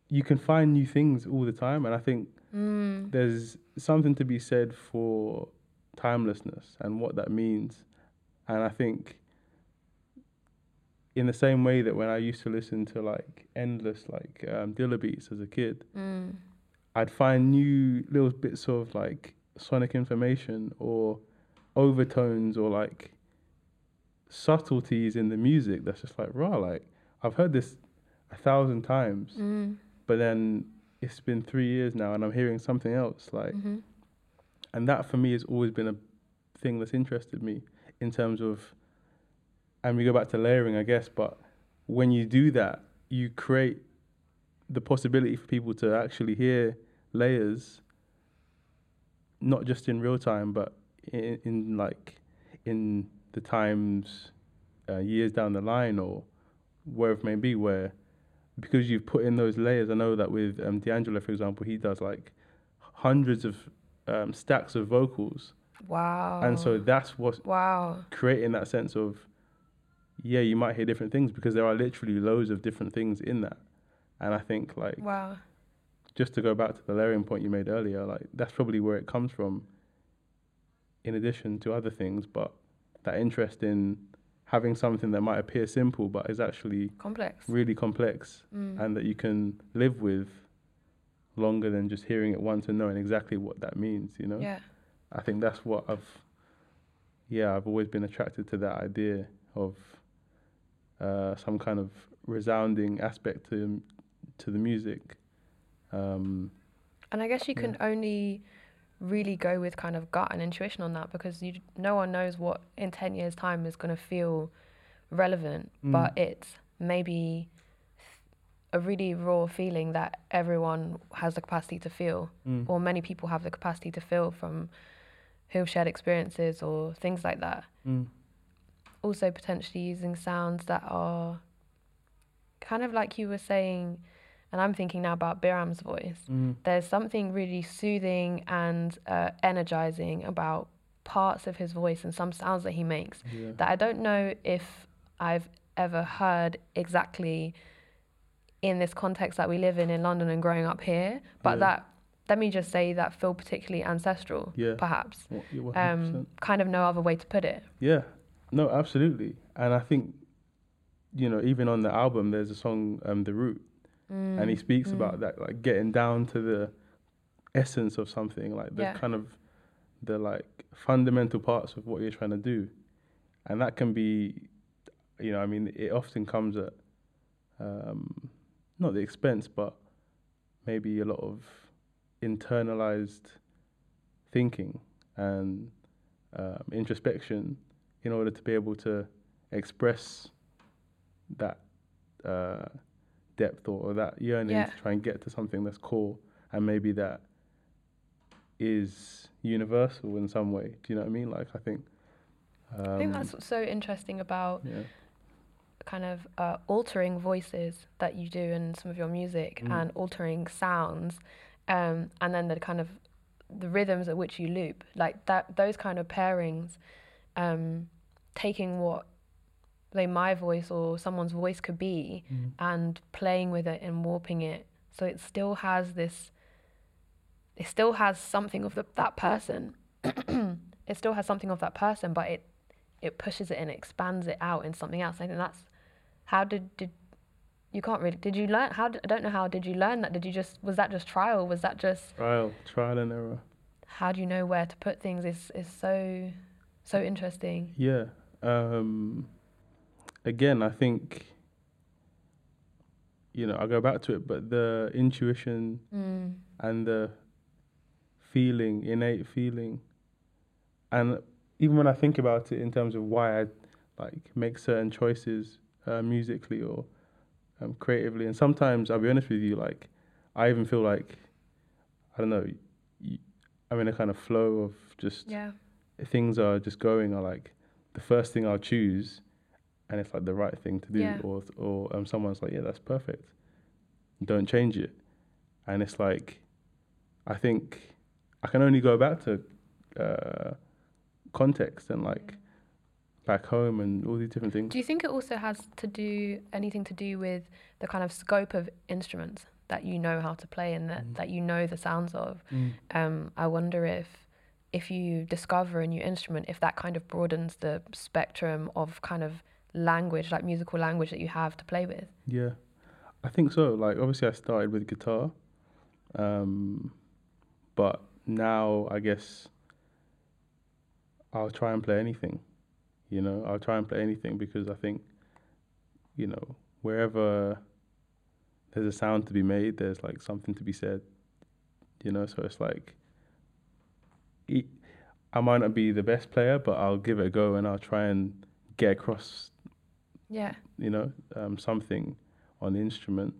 you can find new things all the time, and I think
Mm.
there's something to be said for timelessness and what that means. And I think in the same way that when I used to listen to like endless like um, Dilla beats as a kid,
Mm.
I'd find new little bits of like sonic information or overtones or like subtleties in the music that's just like raw. Like I've heard this a thousand times,
Mm.
but then it's been three years now and I'm hearing something else. Like,
hmm
and that for me has always been a thing that's interested me in terms of, and we go back to layering, I guess. But when you do that, you create the possibility for people to actually hear layers, not just in real time, but in, in like in the times, uh, years down the line, or wherever it may be, where because you've put in those layers. I know that with um, D'Angelo, for example, he does like hundreds of um, stacks of vocals,
Wow.
and so that's what's
wow.
creating that sense of yeah, you might hear different things because there are literally loads of different things in that. And I think like
Wow.
Just to go back to the layering point you made earlier, like that's probably where it comes from. In addition to other things, but that interest in having something that might appear simple but is actually
Complex.
really complex
Mm.
and that you can live with longer than just hearing it once and knowing exactly what that means, you know?
Yeah.
I think that's what I've, yeah, I've always been attracted to that idea of uh, some kind of resounding aspect to to the music. Um,
And I guess you can only really go with kind of gut and intuition on that because you no one knows what in 10 years time is going to feel relevant
Mm.
but it's maybe a really raw feeling that everyone has the capacity to feel
mm,
or many people have the capacity to feel from who've shared experiences or things like that.
Mm,
also potentially using sounds that are kind of like you were saying and I'm thinking now about Biram's voice
mm,
there's something really soothing and uh, energizing about parts of his voice and some sounds that he makes
yeah,
that I don't know if I've ever heard exactly in this context that we live in in London and growing up here, but
Yeah.
that let me just say that feel particularly ancestral,
Yeah.
perhaps.
What-
Um, kind of no other way to put it.
Yeah, no, absolutely. And I think, you know, even on the album, there's a song, um, "The Root," and he
Mm,
speaks about that, like getting down to the essence of something, like the
Yeah.
kind of the like fundamental parts of what you're trying to do, and that can be, you know, I mean, it often comes at, um, not the expense, but maybe a lot of internalized thinking and um, introspection in order to be able to express that uh, depth or, or that yearning
Yeah.
to try and get to something that's core and maybe that is universal in some way. Do you know what I mean? Like I think. Um,
I think that's what's so interesting about
yeah.
kind of uh, altering voices that you do in some of your music
Mm.
and altering sounds um, and then the kind of the rhythms at which you loop like that those kind of pairings um, taking what say my voice or someone's voice could be
Mm.
and playing with it and warping it so it still has this it still has something of the, that person it still has something of that person but it it pushes it and expands it out in something else i think that's how did did you can't really did you learn how did, i don't know how did you learn that did you just was that just trial was that just
Trial, trial and error.
how do you know where to put things is is so so interesting
Yeah. Um, again, I think. You know, I go back to it, but the intuition
mm.
and the feeling, innate feeling. And even when I think about it in terms of why I like make certain choices uh, musically or um, creatively, and sometimes I'll be honest with you, like I even feel like I don't know, y- I'm in a kind of flow of just
yeah
things are just going. Are like the first thing I'll choose, and it's like the right thing to do,
Yeah.
or or um, someone's like, yeah, that's perfect. Don't change it, and it's like, I think I can only go back to uh, context and like back home and all these different things.
do you think it also has to do anything to do with the kind of scope of instruments that you know how to play and that,
Mm.
that you know the sounds of
Mm.
um, I wonder if if you discover a new instrument, if that kind of broadens the spectrum of kind of language, like musical language that you have to play with.
Yeah, I think so. Like obviously, I started with guitar, um, but now I guess I'll try and play anything. You know, I'll try and play anything because I think, you know, wherever there's a sound to be made. There's like something to be said. You know, so it's like. I might not be the best player, but I'll give it a go and I'll try and get across
Yeah.
you know, um, something on the instrument.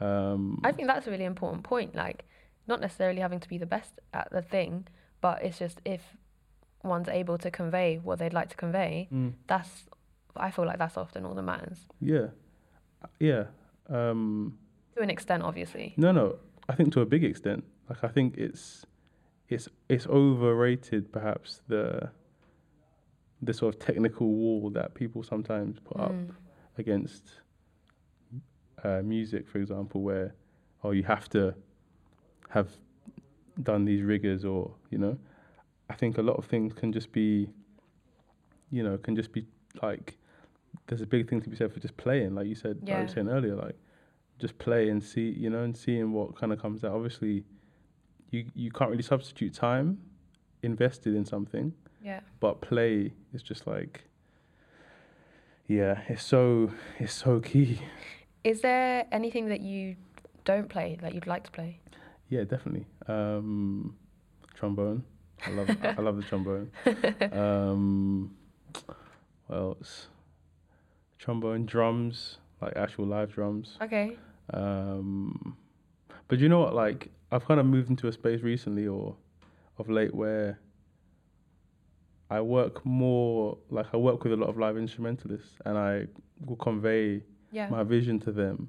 Um,
I think that's a really important point. Like, not necessarily having to be the best at the thing, but it's just if one's able to convey what they'd like to convey,
mm,
that's, I feel like that's often all that matters.
yeah, yeah. Um,
To an extent, obviously.
no, no. I think to a big extent, like I think it's it's it's overrated, perhaps the the sort of technical wall that people sometimes put up
Mm.
against uh, music, for example, where oh you have to have done these rigors, or you know, I think a lot of things can just be, you know, can just be like there's a big thing to be said for just playing, like you said, like I was saying earlier, like just play and see, you know, and seeing what kind of comes out. Obviously, you you can't really substitute time invested in something
Yeah.
but play is just like yeah it's so it's so key
Is there anything that you don't play that you'd like to play?
yeah definitely um trombone i love I, love the trombone um what else trombone drums like actual live drums
Okay.
um but you know what like i've kind of moved into a space recently or of late where i work more like i work with a lot of live instrumentalists and i will convey
Yeah.
my vision to them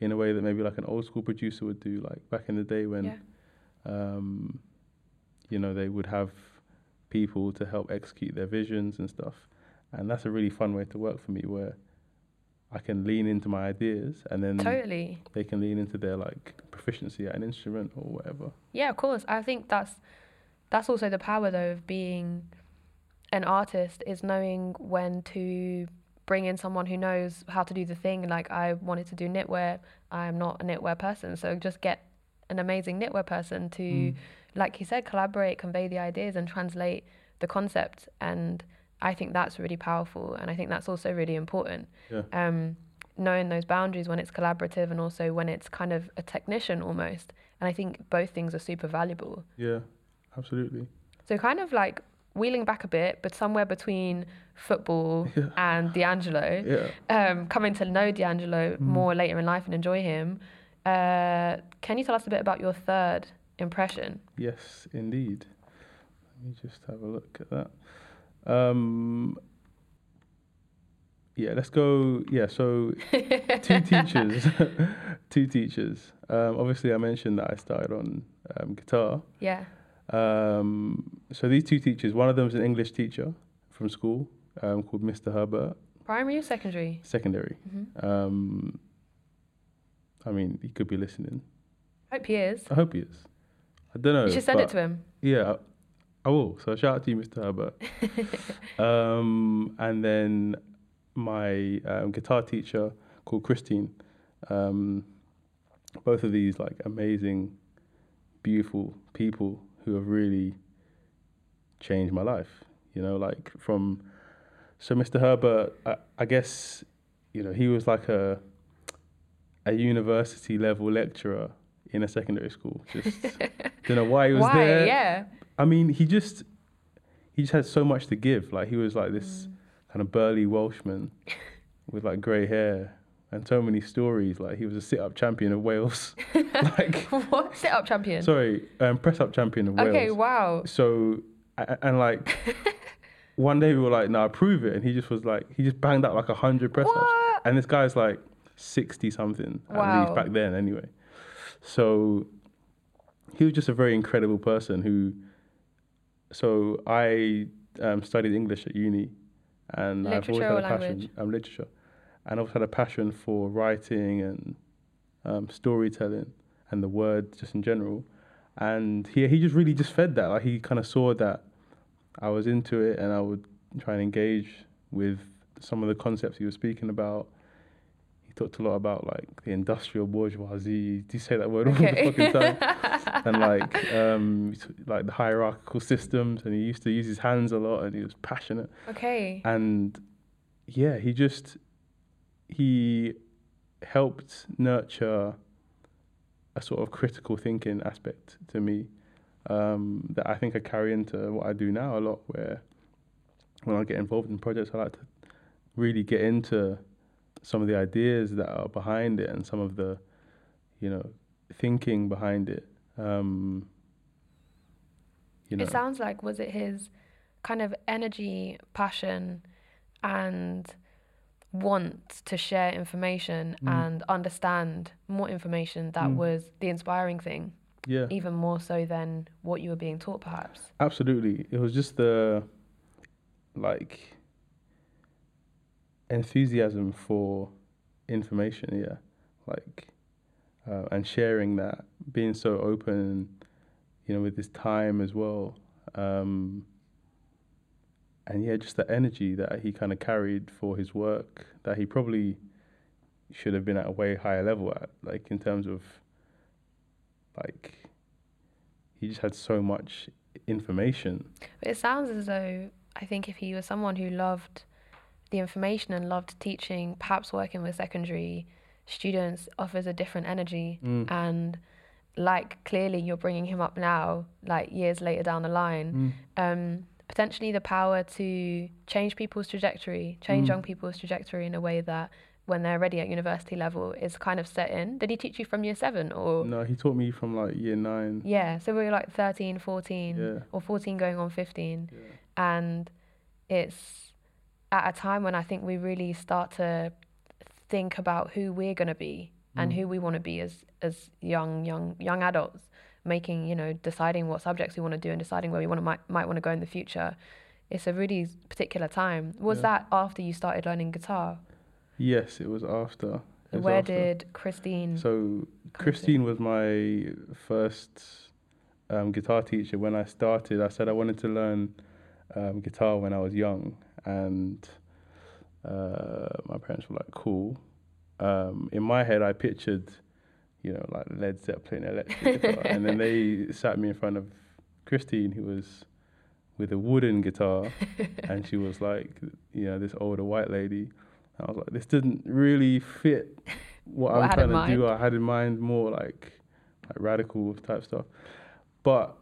in a way that maybe like an old school producer would do like back in the day when
Yeah.
um you know they would have people to help execute their visions and stuff and that's a really fun way to work for me where i can lean into my ideas and then
Totally.
they can lean into their like proficiency at an instrument or whatever
Yeah, of course. I think that's that's also the power though of being an artist is knowing when to bring in someone who knows how to do the thing. Like I wanted to do knitwear. I'm not a knitwear person, so just get an amazing knitwear person to,
Mm.
like you said, collaborate, convey the ideas, and translate the concept. And I think that's really powerful, and I think that's also really important.
Yeah.
Um, knowing those boundaries when it's collaborative and also when it's kind of a technician almost. And I think both things are super valuable.
yeah absolutely
So kind of like wheeling back a bit, but somewhere between football
Yeah.
and D'Angelo,
yeah
um, coming to know D'Angelo
Mm.
more later in life and enjoy him. Uh, can you tell us a bit about your third impression?
yes indeed let me just have a look at that um yeah let's go yeah so two teachers two teachers um obviously i mentioned that i started on um, guitar
Yeah.
Um, so these two teachers, one of them is an English teacher from school um, called Mr. Herbert,
Primary or secondary?
secondary.
hmm
Um, I mean, he could be listening.
I hope he is.
I hope he is. I don't know.
You should send it to him.
Yeah, I will. So shout out to you, Mr. Herbert. um, and then my um, guitar teacher called Christine. Um, both of these like amazing, beautiful people who have really changed my life. You know, like from so Mr. Herbert, I, I guess you know he was like a a university level lecturer in a secondary school. Just don't know why he was
Why?
there.
Yeah.
I mean, he just he just had so much to give. Like he was like this mm. kind of burly Welshman with like grey hair and so many stories. Like he was a sit-up champion of Wales. like
what? Sit up champion.
sorry, um, press-up champion of Wales.
okay, wow.
So a- a- and like one day we were like, "No, prove it," and he just was like, he just banged out like a hundred press-ups. And this guy's like sixty something at least back then, anyway. So he was just a very incredible person who. So I um, studied English at uni, and I've always had a passion.
language?
Um, literature, and I've had a passion for writing and um, storytelling and the word just in general. And he he just really just fed that. Like he kind of saw that I was into it, and I would try and engage with some of the concepts he was speaking about. He talked a lot about like the industrial bourgeoisie. Do you say that word all the fucking time? and like um, like the hierarchical systems, and he used to use his hands a lot, and he was passionate.
Okay.
And yeah, he just he helped nurture a sort of critical thinking aspect to me um, that I think I carry into what I do now a lot. Where when I get involved in projects, I like to really get into some of the ideas that are behind it and some of the, you know, thinking behind it. Um,
you know. It sounds like was it his kind of energy, passion, and want to share information mm. and understand more information that mm. was the inspiring thing.
Yeah.
Even more so than what you were being taught, perhaps.
Absolutely. It was just the, like, enthusiasm for information, yeah. Like, uh, and sharing that, being so open, you know, with this time as well. Um, and yeah, just the energy that he kind of carried for his work that he probably should have been at a way higher level at, like in terms of like he just had so much information.
But It sounds as though I think if he was someone who loved the information and loved teaching, perhaps working with secondary students offers a different energy mm. and like clearly you're bringing him up now like years later down the line mm. um, potentially the power to change people's trajectory change mm. young people's trajectory in a way that when they're ready at university level is kind of set in did he teach you from year seven or
no he taught me from like year nine
yeah so we were like 13 14 yeah. or 14 going on 15 yeah. and it's at a time when i think we really start to think about who we're going to be and mm. who we want to be as as young young young adults making you know deciding what subjects we want to do and deciding where we want to might, might want to go in the future it's a really particular time was yeah. that after you started learning guitar
yes it was after it
where
after.
did christine
so christine was my first um, guitar teacher when i started i said i wanted to learn um, guitar when i was young and uh, my parents were like, cool. Um, in my head, I pictured, you know, like Led Zeppelin electric guitar, and then they sat me in front of Christine, who was with a wooden guitar, and she was like, you know, this older white lady. I was like, this didn't really fit what, what I'm trying to mind. do. I had in mind more like, like radical type stuff, but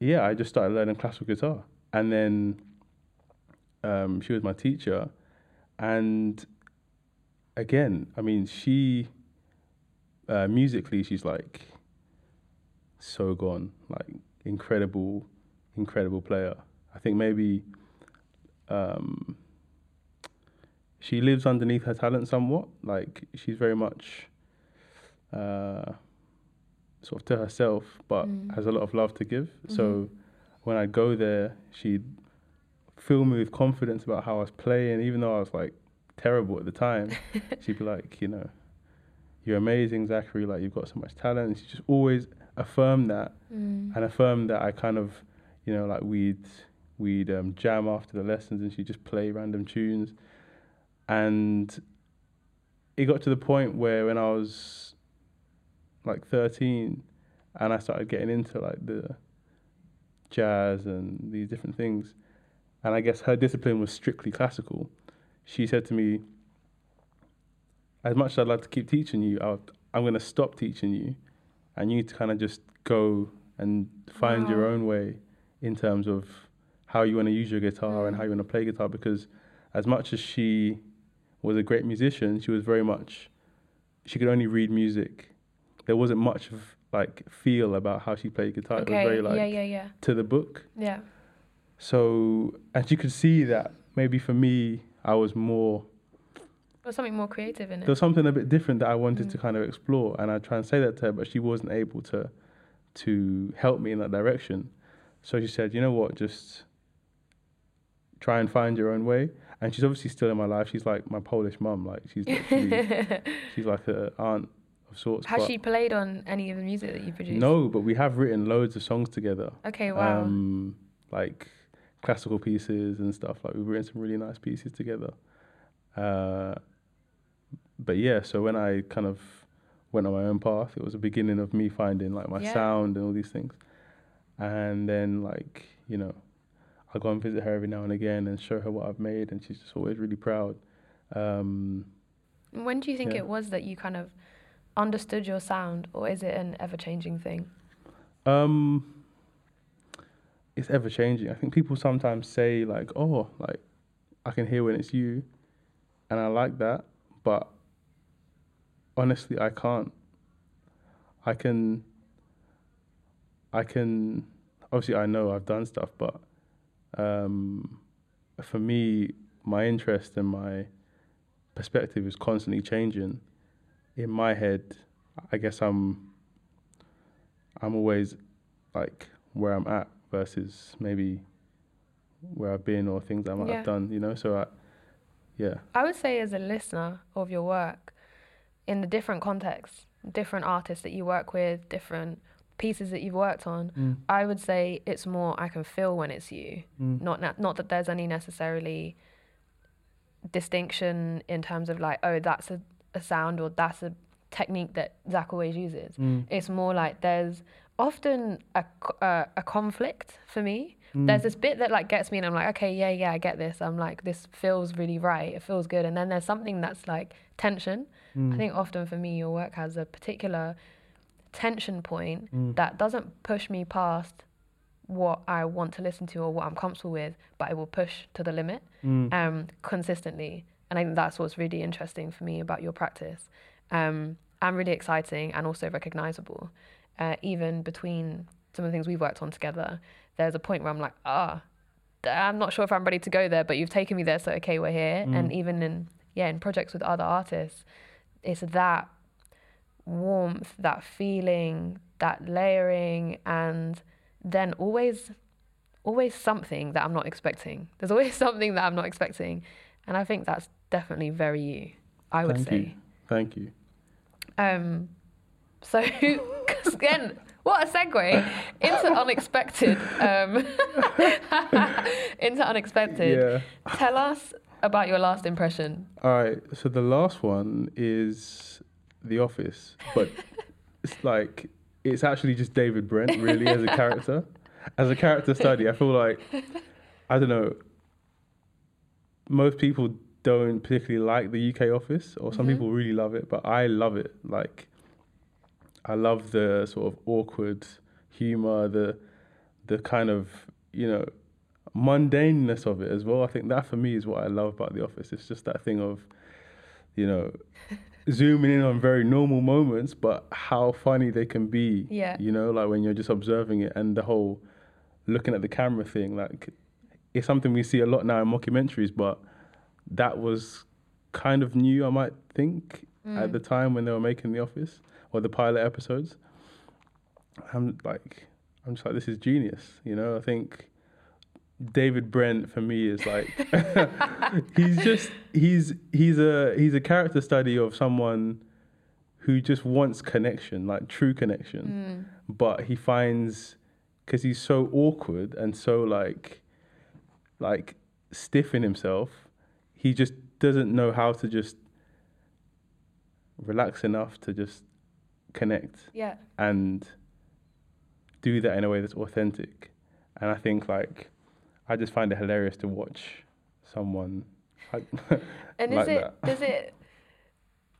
yeah, I just started learning classical guitar, and then um, she was my teacher, and again, I mean, she uh, musically, she's like so gone, like incredible, incredible player. I think maybe um, she lives underneath her talent somewhat. Like she's very much uh, sort of to herself, but mm. has a lot of love to give. Mm-hmm. So when I go there, she'd fill me with confidence about how I was playing, even though I was like terrible at the time. she'd be like, you know, you're amazing, Zachary. Like you've got so much talent. And she just always affirmed that mm. and affirmed that I kind of, you know, like we'd we'd um, jam after the lessons and she'd just play random tunes. And it got to the point where when I was like 13 and I started getting into like the jazz and these different things, and I guess her discipline was strictly classical. She said to me, as much as I'd like to keep teaching you, i am going to stop teaching you, and you need to kind of just go and find wow. your own way in terms of how you want to use your guitar and how you mm. want to play guitar. Because as much as she was a great musician, she was very much she could only read music. There wasn't much of like feel about how she played guitar.
Okay.
It was very like
yeah, yeah, yeah.
to the book.
Yeah.
So, and you could see that maybe for me, I was more.
There's something more creative in it.
There was something a bit different that I wanted mm. to kind of explore, and I try and say that to her, but she wasn't able to, to help me in that direction. So she said, "You know what? Just try and find your own way." And she's obviously still in my life. She's like my Polish mum. Like she's she's like an aunt of sorts.
Has she played on any of the music that you produced?
No, but we have written loads of songs together.
Okay, wow.
Um, like classical pieces and stuff. Like we've written some really nice pieces together. Uh, but yeah, so when I kind of went on my own path, it was the beginning of me finding like my yeah. sound and all these things. And then like you know, I go and visit her every now and again and show her what I've made, and she's just always really proud. Um,
When do you think
Yeah.
it was that you kind of understood your sound, or is it an ever changing thing?
Um, it's ever changing. I think people sometimes say like, "Oh, like I can hear when it's you," and I like that, but honestly, I can't. I can. I can. Obviously, I know I've done stuff, but um, for me, my interest and my perspective is constantly changing. In my head, I guess I'm. I'm always like where I'm at versus maybe where I've been or things I might
Yeah.
have done, you know. So I, yeah,
I would say, as a listener of your work, in the different contexts, different artists that you work with, different pieces that you've worked on, I would say it's more I can feel when it's you. Not na- not that there's any necessarily distinction in terms of like, oh, that's a, a sound or that's a technique that Zach always uses. It's more like there's often a, uh, a conflict for me. There's this bit that like gets me and I'm like, okay, yeah, yeah, I get this. I'm like, this feels really right. It feels good. And then there's something that's like tension. I think often for me, your work has a particular tension point that doesn't push me past what I want to listen to or what I'm comfortable with, but it will push to the limit um, consistently. And I think that's what's really interesting for me about your practice um, and really exciting and also recognizable. Uh, even between some of the things we've worked on together, there's a point where I'm like, ah, I'm not sure if I'm ready to go there, but you've taken me there, so okay, we're here. And even in yeah, in projects with other artists, it's that warmth, that feeling, that layering, and then always, always something that I'm not expecting. There's always something that I'm not expecting, and I think that's definitely very you. I would
thank
say.
you, thank you.
Um, so, again, what a segue into unexpected. Um, into unexpected.
Yeah.
Tell us about your last impression.
All right. So the last one is The Office, but it's like it's actually just David Brent really as a character. As a character study, I feel like I don't know. Most people don't particularly like the UK Office, or some people really love it, but I love it. Like, I love the sort of awkward humor, the the kind of you know mundaneness of it as well. I think that for me is what I love about The Office. It's just that thing of, you know, zooming in on very normal moments, but how funny they can be.
Yeah.
You know, like when you're just observing it and the whole looking at the camera thing. Like, it's something we see a lot now in mockumentaries, but that was kind of new, I might think, at mm. the time when they were making The Office or the pilot episodes. I'm like, I'm just like, this is genius. You know, I think David Brent for me is like he's just he's he's a he's a character study of someone who just wants connection, like true connection. Mm. But he finds because he's so awkward and so like like stiff in himself, he just doesn't know how to just relax enough to just connect
Yeah.
and do that in a way that's authentic. And I think like I just find it hilarious to watch someone like,
And
like
is it
that.
does it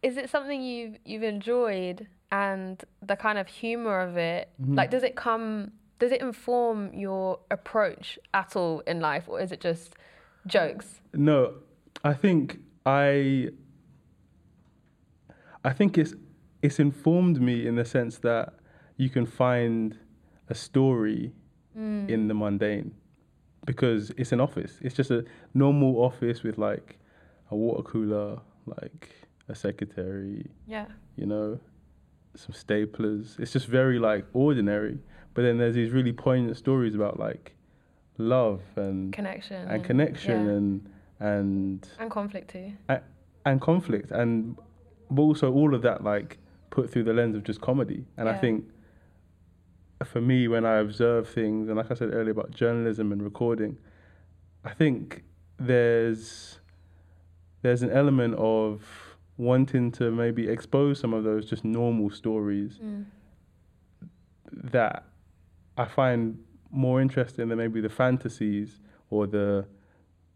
is it something you've you've enjoyed and the kind of humor of it
Mm-hmm.
like does it come does it inform your approach at all in life or is it just jokes?
No, I think I I think it's it's informed me in the sense that you can find a story mm. in the mundane because it's an office. It's just a normal office with like a water cooler, like a secretary,
Yeah.
you know, some staplers. It's just very like ordinary. But then there's these really poignant stories about like love and
Connection.
and connection
yeah.
and and
and conflict too.
a- and conflict and but also all of that like put through the lens of just comedy and i think for me when i observe things and like i said earlier about journalism and recording i think there's there's an element of wanting to maybe expose some of those just normal stories
Mm.
that I find more interesting than maybe the fantasies or the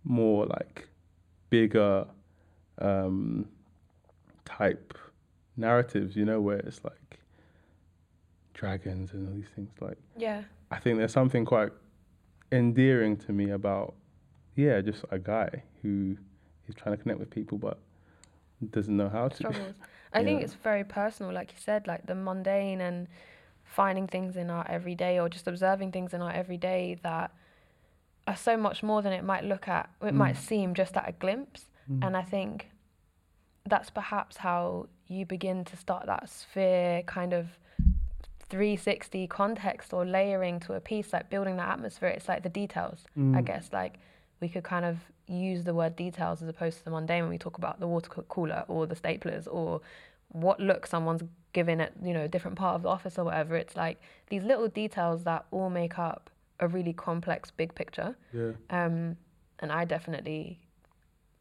more like bigger um, type narratives, you know, where it's like dragons and all these things. Like,
Yeah.
I think there's something quite endearing to me about, yeah, just a guy who is trying to connect with people but doesn't know how to.
struggles. I think it's very personal, like you said, like the mundane and finding things in our everyday or just observing things in our everyday that are so much more than it might look at, it might
Mm.
seem just at a glimpse.
Mm.
And I think that's perhaps how you begin to start that sphere kind of 360 context or layering to a piece, like building that atmosphere. It's like the details, I
Mm.
guess. Like we could kind of use the word details as opposed to the mundane when we talk about the water cooler or the staplers or what look someone's giving at you know a different part of the office or whatever. It's like these little details that all make up a really complex big picture.
Yeah.
Um, and I definitely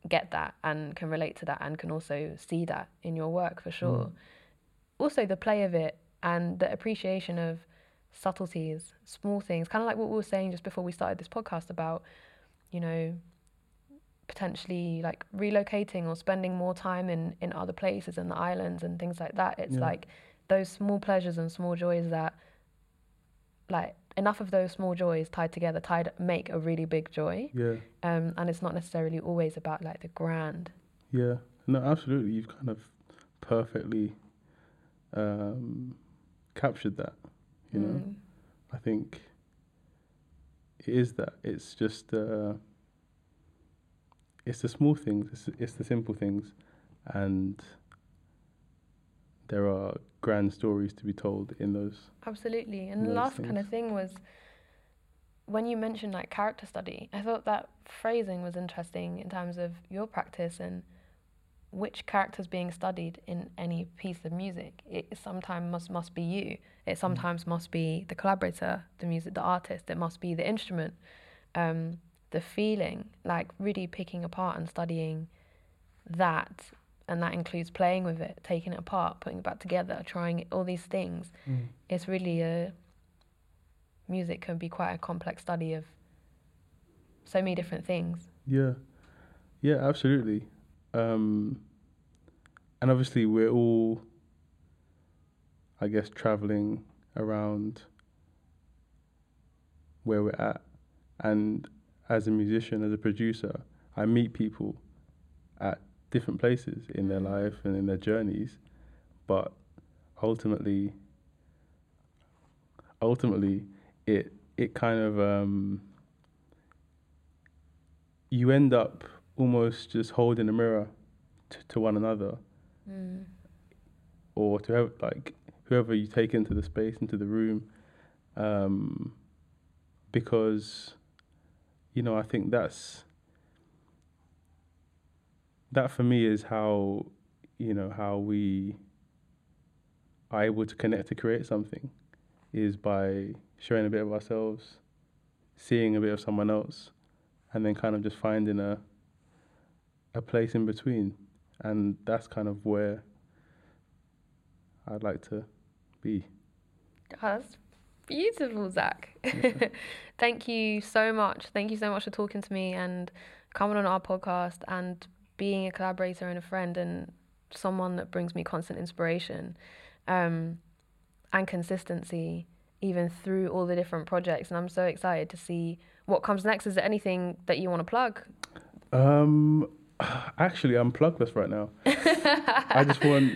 get that and can relate to that and can also see that in your work for sure. Mm. Also, the play of it and the appreciation of subtleties, small things, kind of like what we were saying just before we started this podcast about, you know, potentially like relocating or spending more time in, in other places in the islands and things like that. It's
Yeah.
like those small pleasures and small joys that, like, enough of those small joys tied together tied make a really big joy
Yeah.
um, and it's not necessarily always about like the grand.
Yeah, no, absolutely. You've kind of perfectly um, captured that. You know,
Mm.
I think it is that. It's just uh, it's the small things. It's it's the simple things, and there are grand stories to be told in those.
Absolutely. And the last kind of thing was when you mentioned like character study, I thought that phrasing was interesting in terms of your practice and which characters being studied in any piece of music. It sometimes must must be you. It sometimes must be the collaborator, the music, the artist. It must be the instrument, um, the feeling. Like really picking apart and studying that, and that includes playing with it, taking it apart, putting it back together, trying it, all these things. It's really a music can be quite a complex study of so many different things.
Yeah, yeah, absolutely. Um, and obviously, we're all, I guess, traveling around where we're at. And as a musician, as a producer, I meet people at different places in their life and in their journeys. But ultimately, ultimately, it it kind of um, you end up almost just holding a mirror t- to one another
Mm.
or to have like whoever you take into the space into the room um, because you know I think that's that for me is how you know how we are able to connect to create something is by showing a bit of ourselves seeing a bit of someone else and then kind of just finding a a place in between and that's kind of where I'd like to be.
That's beautiful, Zach. Thank you so much. Thank you so much for talking to me and coming on our podcast and being a collaborator and a friend and someone that brings me constant inspiration um, and consistency even through all the different projects. And I'm so excited to see what comes next. Is there anything that you want to plug?
Um, actually, I'm plugless right now. I just want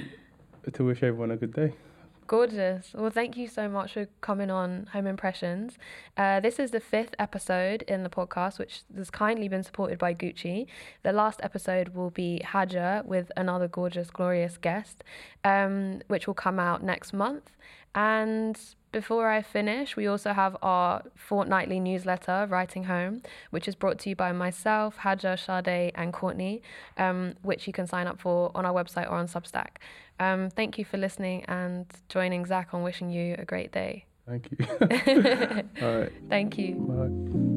to wish everyone a good day.
Gorgeous. Well, thank you so much for coming on Home Impressions. Uh, this is the fifth episode in the podcast, which has kindly been supported by Gucci. The last episode will be Haja with another gorgeous, glorious guest, um, which will come out next month. And before I finish, we also have our fortnightly newsletter, Writing Home, which is brought to you by myself, Haja, Sade, and Courtney, um, which you can sign up for on our website or on Substack. Um, thank you for listening and joining Zach on wishing you a great day.
Thank you. All right.
Thank you.
Bye.